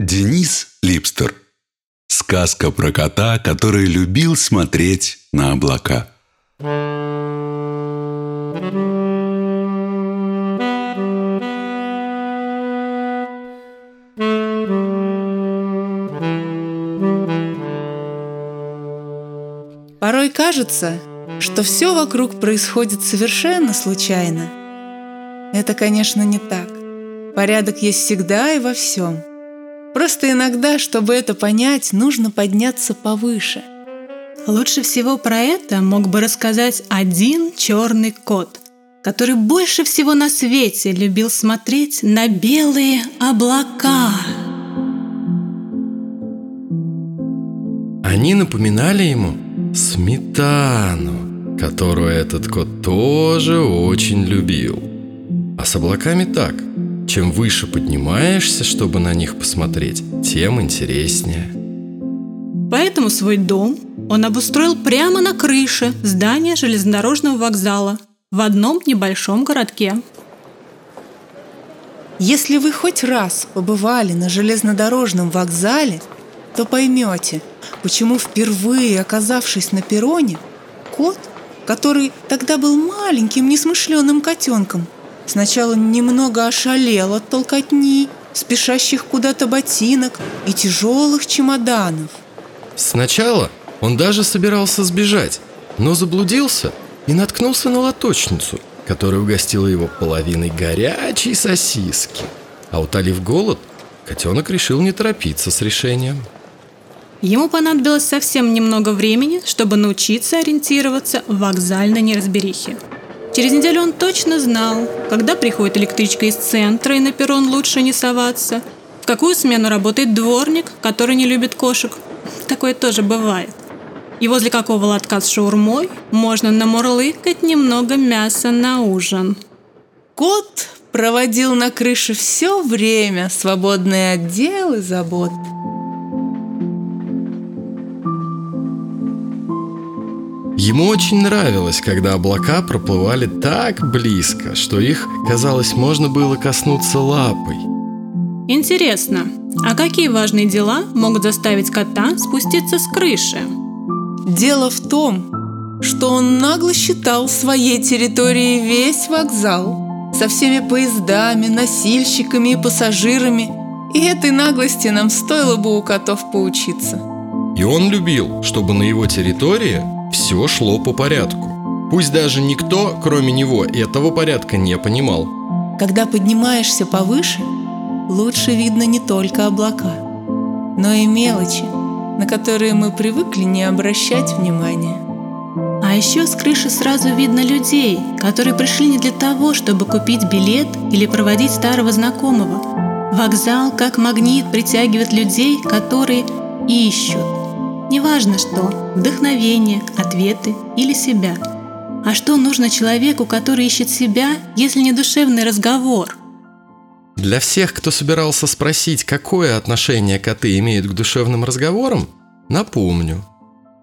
Денис Липстер. Сказка про кота, который любил смотреть на облака. Порой кажется, что все вокруг происходит совершенно случайно. Это, конечно, не так. Порядок есть всегда и во всем. Просто иногда, чтобы это понять, нужно подняться повыше. Лучше всего про это мог бы рассказать один черный кот, который больше всего на свете любил смотреть на белые облака. Они напоминали ему сметану, которую этот кот тоже очень любил. А с облаками так. Чем выше поднимаешься, чтобы на них посмотреть, тем интереснее. Поэтому свой дом он обустроил прямо на крыше здания железнодорожного вокзала в одном небольшом городке. Если вы хоть раз побывали на железнодорожном вокзале, то поймете, почему впервые оказавшись на перроне, кот, который тогда был маленьким несмышленым котенком – Сначала немного ошалел от толкотни, спешащих куда-то ботинок и тяжелых чемоданов. Сначала он даже собирался сбежать, но заблудился и наткнулся на лоточницу, которая угостила его половиной горячей сосиски. А утолив голод, котенок решил не торопиться с решением. Ему понадобилось совсем немного времени, чтобы научиться ориентироваться в вокзальной неразберихе. Через неделю он точно знал, когда приходит электричка из центра и на перрон лучше не соваться, в какую смену работает дворник, который не любит кошек. Такое тоже бывает. И возле какого лотка с шаурмой можно намурлыкать немного мяса на ужин. Кот проводил на крыше все время, свободное от дел и забот. Ему очень нравилось, когда облака проплывали так близко, что их, казалось, можно было коснуться лапой. Интересно, а какие важные дела могут заставить кота спуститься с крыши? Дело в том, что он нагло считал своей территорией весь вокзал со всеми поездами, носильщиками и пассажирами. И этой наглости нам стоило бы у котов поучиться. И он любил, чтобы на его территории все шло по порядку. Пусть даже никто, кроме него, этого порядка не понимал. Когда поднимаешься повыше, лучше видно не только облака, но и мелочи, на которые мы привыкли не обращать внимания. А еще с крыши сразу видно людей, которые пришли не для того, чтобы купить билет или проводить старого знакомого. Вокзал как магнит притягивает людей, которые ищут, Неважно что, вдохновение, ответы или себя. А что нужно человеку, который ищет себя, если не душевный разговор? Для всех, кто собирался спросить, какое отношение коты имеют к душевным разговорам, напомню.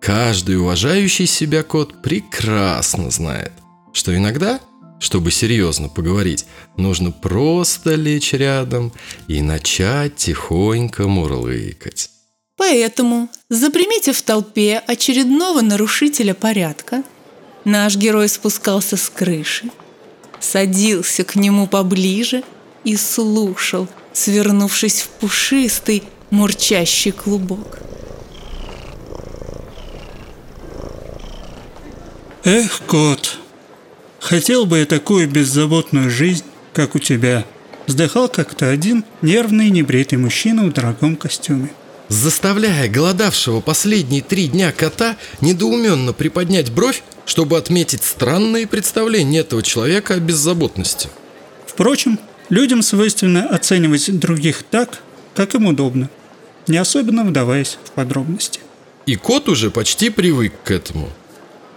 Каждый уважающий себя кот прекрасно знает, что иногда, чтобы серьезно поговорить, нужно просто лечь рядом и начать тихонько мурлыкать. Поэтому, запримите в толпе очередного нарушителя порядка, наш герой спускался с крыши, садился к нему поближе и слушал, свернувшись в пушистый, мурчащий клубок. Эх, кот, хотел бы я такую беззаботную жизнь, как у тебя. Вздыхал как-то один нервный небритый мужчина в дорогом костюме заставляя голодавшего последние три дня кота недоуменно приподнять бровь, чтобы отметить странные представления этого человека о беззаботности. Впрочем, людям свойственно оценивать других так, как им удобно, не особенно вдаваясь в подробности. И кот уже почти привык к этому.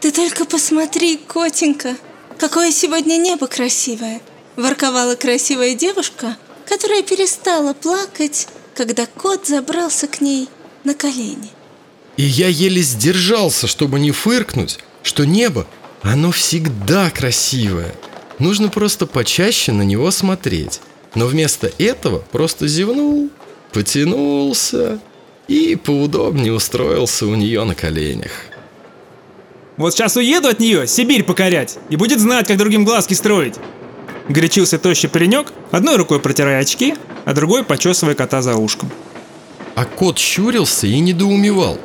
Ты только посмотри, котенька, какое сегодня небо красивое. Ворковала красивая девушка, которая перестала плакать когда кот забрался к ней на колени. И я еле сдержался, чтобы не фыркнуть, что небо, оно всегда красивое. Нужно просто почаще на него смотреть. Но вместо этого просто зевнул, потянулся и поудобнее устроился у нее на коленях. Вот сейчас уеду от нее, Сибирь покорять, и будет знать, как другим глазки строить. Горячился тощий паренек, одной рукой протирая очки, а другой почесывая кота за ушком. А кот щурился и недоумевал.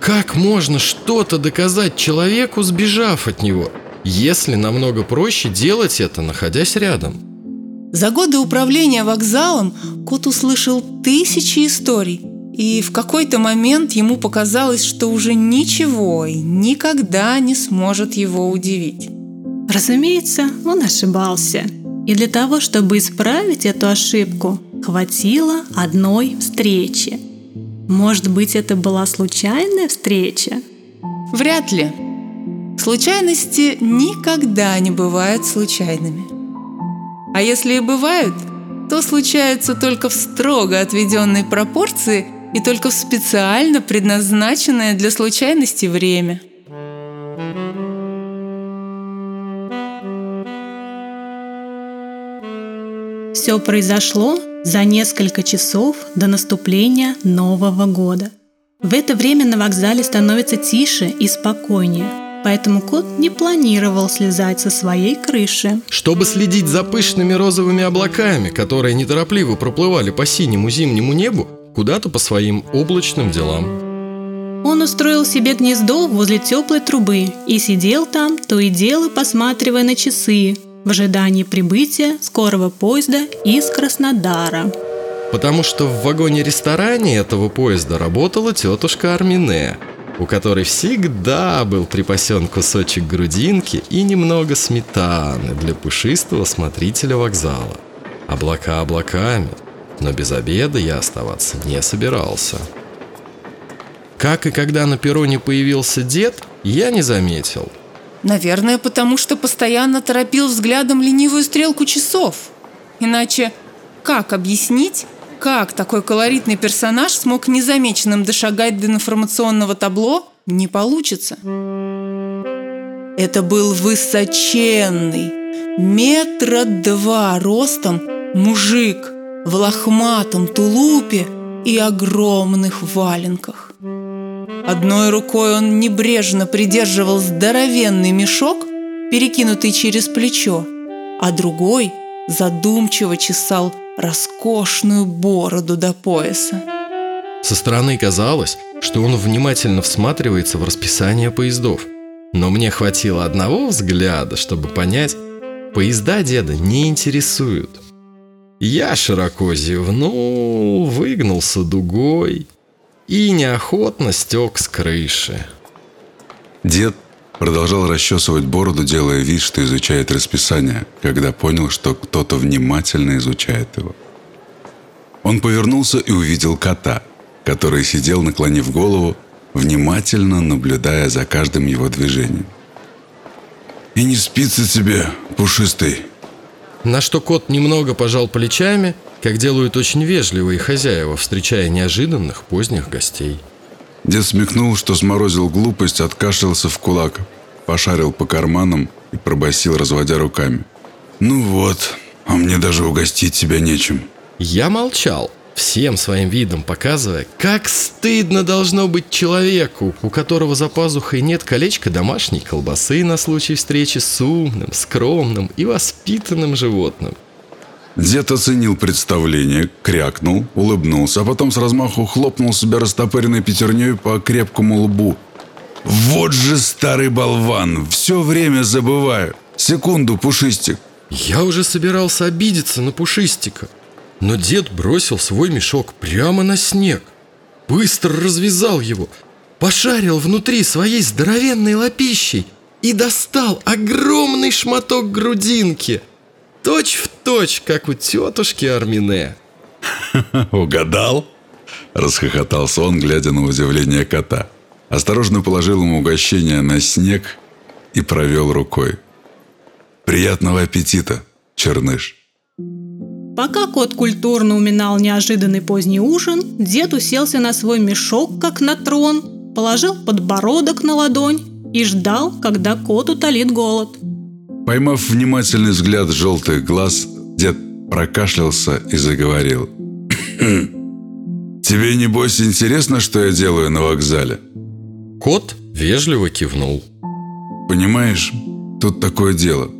Как можно что-то доказать человеку, сбежав от него, если намного проще делать это, находясь рядом? За годы управления вокзалом кот услышал тысячи историй, и в какой-то момент ему показалось, что уже ничего и никогда не сможет его удивить. Разумеется, он ошибался. И для того, чтобы исправить эту ошибку, хватило одной встречи. Может быть, это была случайная встреча? Вряд ли. Случайности никогда не бывают случайными. А если и бывают, то случаются только в строго отведенной пропорции и только в специально предназначенное для случайности время. Все произошло за несколько часов до наступления Нового года. В это время на вокзале становится тише и спокойнее, поэтому кот не планировал слезать со своей крыши. Чтобы следить за пышными розовыми облаками, которые неторопливо проплывали по синему зимнему небу, куда-то по своим облачным делам. Он устроил себе гнездо возле теплой трубы и сидел там, то и дело посматривая на часы, в ожидании прибытия скорого поезда из Краснодара. Потому что в вагоне-ресторане этого поезда работала тетушка Армине, у которой всегда был припасен кусочек грудинки и немного сметаны для пушистого смотрителя вокзала. Облака облаками, но без обеда я оставаться не собирался. Как и когда на перроне появился дед, я не заметил – Наверное, потому что постоянно торопил взглядом ленивую стрелку часов. Иначе как объяснить, как такой колоритный персонаж смог незамеченным дошагать до информационного табло, не получится. Это был высоченный, метра два ростом мужик в лохматом тулупе и огромных валенках. Одной рукой он небрежно придерживал здоровенный мешок, перекинутый через плечо, а другой задумчиво чесал роскошную бороду до пояса. Со стороны казалось, что он внимательно всматривается в расписание поездов. Но мне хватило одного взгляда, чтобы понять, поезда деда не интересуют. Я широко зевнул, выгнулся дугой – и неохотно стек с крыши. Дед продолжал расчесывать бороду, делая вид, что изучает расписание, когда понял, что кто-то внимательно изучает его. Он повернулся и увидел кота, который сидел, наклонив голову, внимательно наблюдая за каждым его движением. «И не спится тебе, пушистый!» На что кот немного пожал плечами – как делают очень вежливые хозяева, встречая неожиданных поздних гостей. Дед смекнул, что сморозил глупость, откашлялся в кулак, пошарил по карманам и пробасил, разводя руками. «Ну вот, а мне даже угостить тебя нечем». Я молчал, всем своим видом показывая, как стыдно должно быть человеку, у которого за пазухой нет колечка домашней колбасы на случай встречи с умным, скромным и воспитанным животным – Дед оценил представление, крякнул, улыбнулся, а потом с размаху хлопнул себя растопыренной пятерней по крепкому лбу. «Вот же старый болван! Все время забываю! Секунду, Пушистик!» Я уже собирался обидеться на Пушистика, но дед бросил свой мешок прямо на снег, быстро развязал его, пошарил внутри своей здоровенной лапищей и достал огромный шматок грудинки – Точь в точь, как у тетушки Армине. Угадал? Расхохотался он, глядя на удивление кота. Осторожно положил ему угощение на снег и провел рукой. Приятного аппетита, черныш. Пока кот культурно уминал неожиданный поздний ужин, дед уселся на свой мешок, как на трон, положил подбородок на ладонь и ждал, когда кот утолит голод – Поймав внимательный взгляд желтых глаз, дед прокашлялся и заговорил. Тебе, небось, интересно, что я делаю на вокзале? Кот вежливо кивнул. Понимаешь, тут такое дело.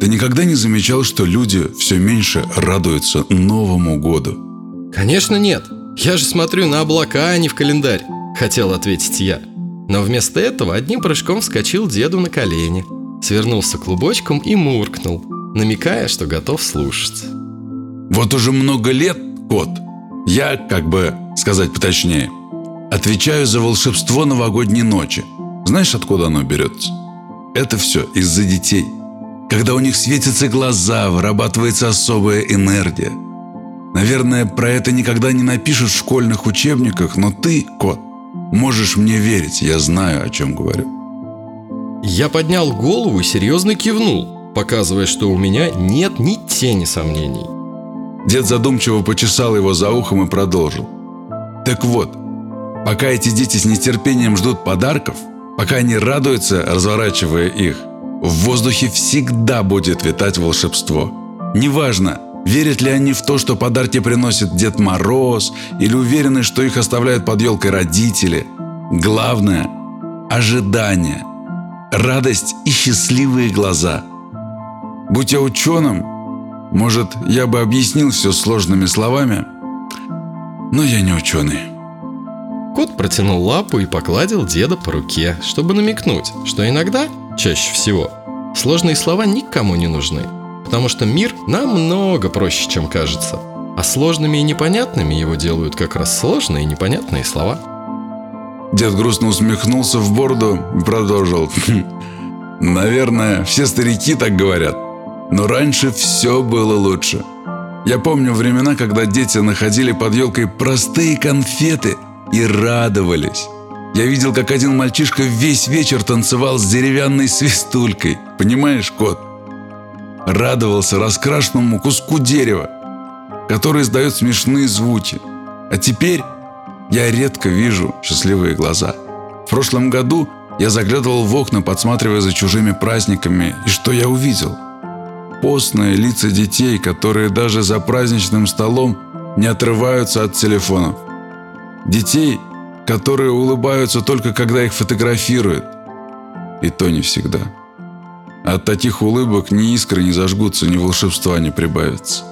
Ты никогда не замечал, что люди все меньше радуются Новому году? Конечно нет. Я же смотрю на облака, а не в календарь, хотел ответить я. Но вместо этого одним прыжком вскочил деду на колени, свернулся клубочком и муркнул, намекая, что готов слушать. Вот уже много лет, кот, я, как бы сказать поточнее, отвечаю за волшебство новогодней ночи. Знаешь, откуда оно берется? Это все из-за детей. Когда у них светятся глаза, вырабатывается особая энергия. Наверное, про это никогда не напишут в школьных учебниках, но ты, кот, можешь мне верить, я знаю, о чем говорю. Я поднял голову и серьезно кивнул, показывая, что у меня нет ни тени сомнений. Дед задумчиво почесал его за ухом и продолжил. Так вот, пока эти дети с нетерпением ждут подарков, пока они радуются, разворачивая их, в воздухе всегда будет витать волшебство. Неважно, верят ли они в то, что подарки приносит Дед Мороз, или уверены, что их оставляют под елкой родители. Главное – ожидание, радость и счастливые глаза. Будь я ученым, может, я бы объяснил все сложными словами, но я не ученый. Кот протянул лапу и погладил деда по руке, чтобы намекнуть, что иногда, чаще всего, сложные слова никому не нужны, потому что мир намного проще, чем кажется, а сложными и непонятными его делают как раз сложные и непонятные слова. Дед грустно усмехнулся в бороду и продолжил. Наверное, все старики так говорят. Но раньше все было лучше. Я помню времена, когда дети находили под елкой простые конфеты и радовались. Я видел, как один мальчишка весь вечер танцевал с деревянной свистулькой. Понимаешь, кот? Радовался раскрашенному куску дерева, который издает смешные звуки. А теперь я редко вижу счастливые глаза. В прошлом году я заглядывал в окна, подсматривая за чужими праздниками, и что я увидел? Постные лица детей, которые даже за праздничным столом не отрываются от телефонов. Детей, которые улыбаются только когда их фотографируют. И то не всегда. От таких улыбок ни искры не зажгутся, ни волшебства не прибавится.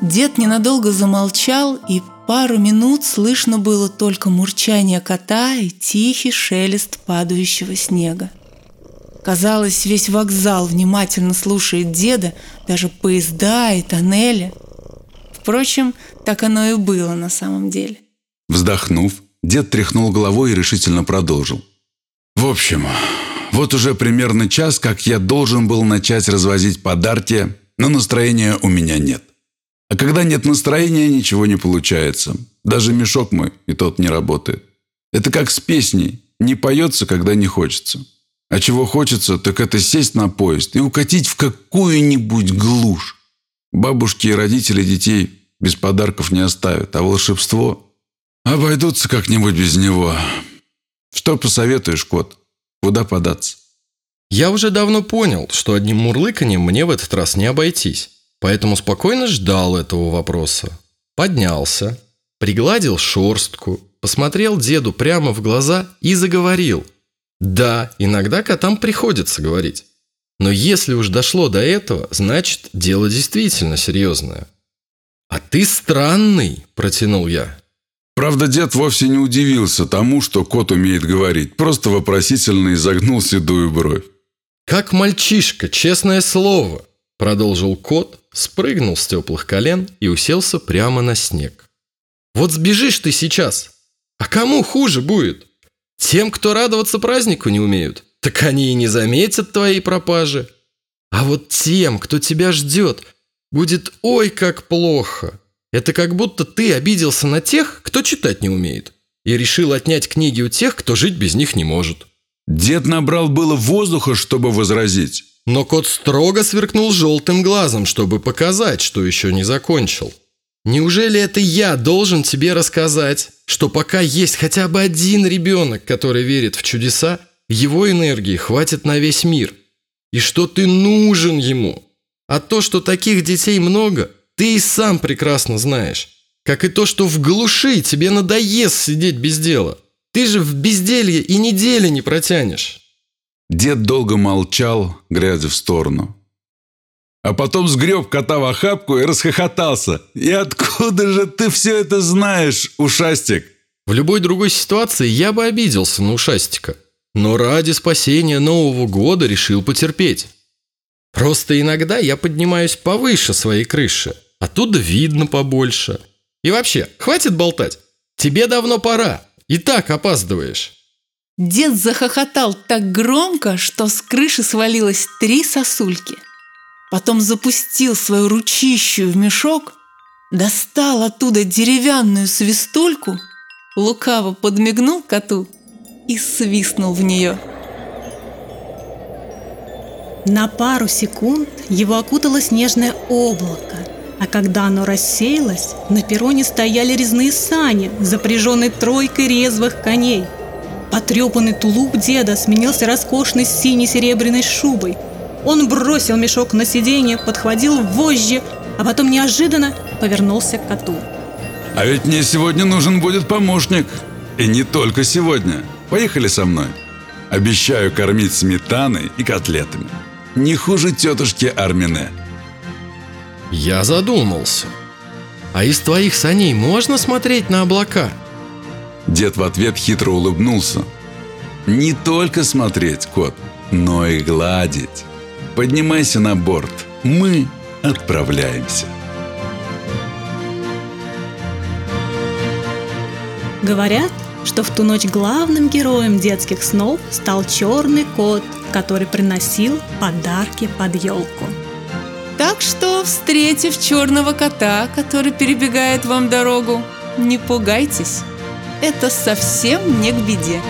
Дед ненадолго замолчал, и пару минут слышно было только мурчание кота и тихий шелест падающего снега. Казалось, весь вокзал внимательно слушает деда, даже поезда и тоннели. Впрочем, так оно и было на самом деле. Вздохнув, дед тряхнул головой и решительно продолжил. В общем, вот уже примерно час, как я должен был начать развозить подарки, но настроения у меня нет. А когда нет настроения, ничего не получается. Даже мешок мой и тот не работает. Это как с песней. Не поется, когда не хочется. А чего хочется, так это сесть на поезд и укатить в какую-нибудь глушь. Бабушки и родители детей без подарков не оставят, а волшебство обойдутся как-нибудь без него. Что посоветуешь, кот? Куда податься? Я уже давно понял, что одним мурлыканьем мне в этот раз не обойтись, поэтому спокойно ждал этого вопроса. Поднялся, пригладил шорстку, посмотрел деду прямо в глаза и заговорил – да, иногда котам приходится говорить. Но если уж дошло до этого, значит, дело действительно серьезное. «А ты странный», – протянул я. Правда, дед вовсе не удивился тому, что кот умеет говорить, просто вопросительно изогнул седую бровь. «Как мальчишка, честное слово», – продолжил кот, спрыгнул с теплых колен и уселся прямо на снег. «Вот сбежишь ты сейчас, а кому хуже будет?» Тем, кто радоваться празднику не умеют, так они и не заметят твоей пропажи. А вот тем, кто тебя ждет, будет ой как плохо. Это как будто ты обиделся на тех, кто читать не умеет, и решил отнять книги у тех, кто жить без них не может. Дед набрал было воздуха, чтобы возразить. Но кот строго сверкнул желтым глазом, чтобы показать, что еще не закончил. Неужели это я должен тебе рассказать, что пока есть хотя бы один ребенок, который верит в чудеса, его энергии хватит на весь мир? И что ты нужен ему? А то, что таких детей много, ты и сам прекрасно знаешь. Как и то, что в глуши тебе надоест сидеть без дела. Ты же в безделье и недели не протянешь. Дед долго молчал, глядя в сторону. А потом сгреб кота в охапку и расхохотался. «И откуда же ты все это знаешь, ушастик?» В любой другой ситуации я бы обиделся на ушастика. Но ради спасения Нового года решил потерпеть. Просто иногда я поднимаюсь повыше своей крыши. Оттуда видно побольше. И вообще, хватит болтать. Тебе давно пора. И так опаздываешь. Дед захохотал так громко, что с крыши свалилось три сосульки. Потом запустил свою ручищу в мешок, достал оттуда деревянную свистульку, лукаво подмигнул коту и свистнул в нее. На пару секунд его окутало снежное облако, а когда оно рассеялось, на перроне стояли резные сани, запряженные тройкой резвых коней. Потрепанный тулуп деда сменился роскошной синей-серебряной шубой. Он бросил мешок на сиденье, подхватил вожжи, а потом неожиданно повернулся к коту. «А ведь мне сегодня нужен будет помощник. И не только сегодня. Поехали со мной. Обещаю кормить сметаной и котлетами. Не хуже тетушки Армине». Я задумался. А из твоих саней можно смотреть на облака? Дед в ответ хитро улыбнулся. «Не только смотреть, кот, но и гладить. Поднимайся на борт. Мы отправляемся». Говорят, что в ту ночь главным героем детских снов стал черный кот, который приносил подарки под елку. Так что, встретив черного кота, который перебегает вам дорогу, не пугайтесь. Это совсем не к беде.